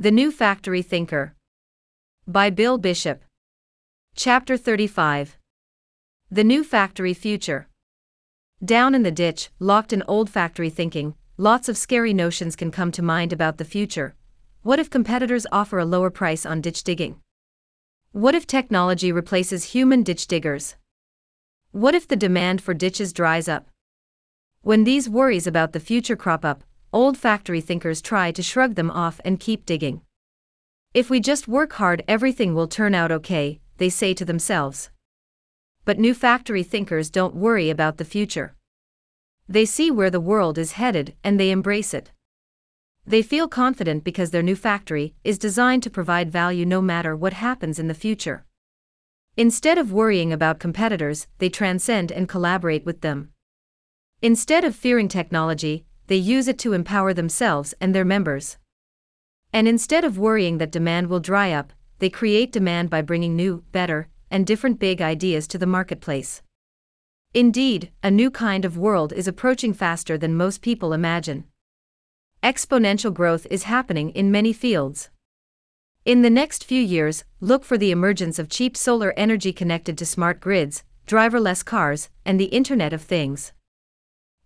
The New Factory Thinker. By Bill Bishop. Chapter 35. The New Factory Future. Down in the ditch, locked in old factory thinking, lots of scary notions can come to mind about the future. What if competitors offer a lower price on ditch digging? What if technology replaces human ditch diggers? What if the demand for ditches dries up? When these worries about the future crop up, old factory thinkers try to shrug them off and keep digging. If we just work hard, everything will turn out okay, they say to themselves. But new factory thinkers don't worry about the future. They see where the world is headed and they embrace it. They feel confident because their new factory is designed to provide value no matter what happens in the future. Instead of worrying about competitors, they transcend and collaborate with them. Instead of fearing technology, they use it to empower themselves and their members. And instead of worrying that demand will dry up, they create demand by bringing new, better, and different big ideas to the marketplace. Indeed, a new kind of world is approaching faster than most people imagine. Exponential growth is happening in many fields. In the next few years, look for the emergence of cheap solar energy connected to smart grids, driverless cars, and the Internet of Things.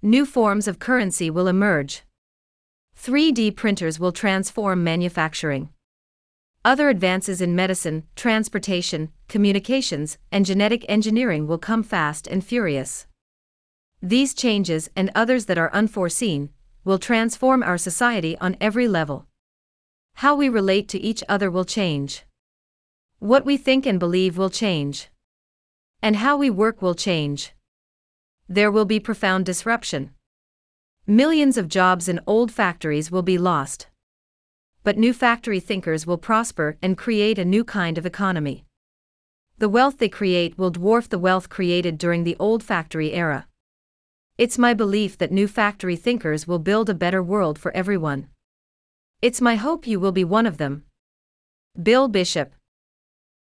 New forms of currency will emerge. 3D printers will transform manufacturing. Other advances in medicine, transportation, communications, and genetic engineering will come fast and furious. These changes and others that are unforeseen will transform our society on every level. How we relate to each other will change. What we think and believe will change. And how we work will change. There will be profound disruption. Millions of jobs in old factories will be lost. But new factory thinkers will prosper and create a new kind of economy. The wealth they create will dwarf the wealth created during the old factory era. It's my belief that new factory thinkers will build a better world for everyone. It's my hope you will be one of them. Bill Bishop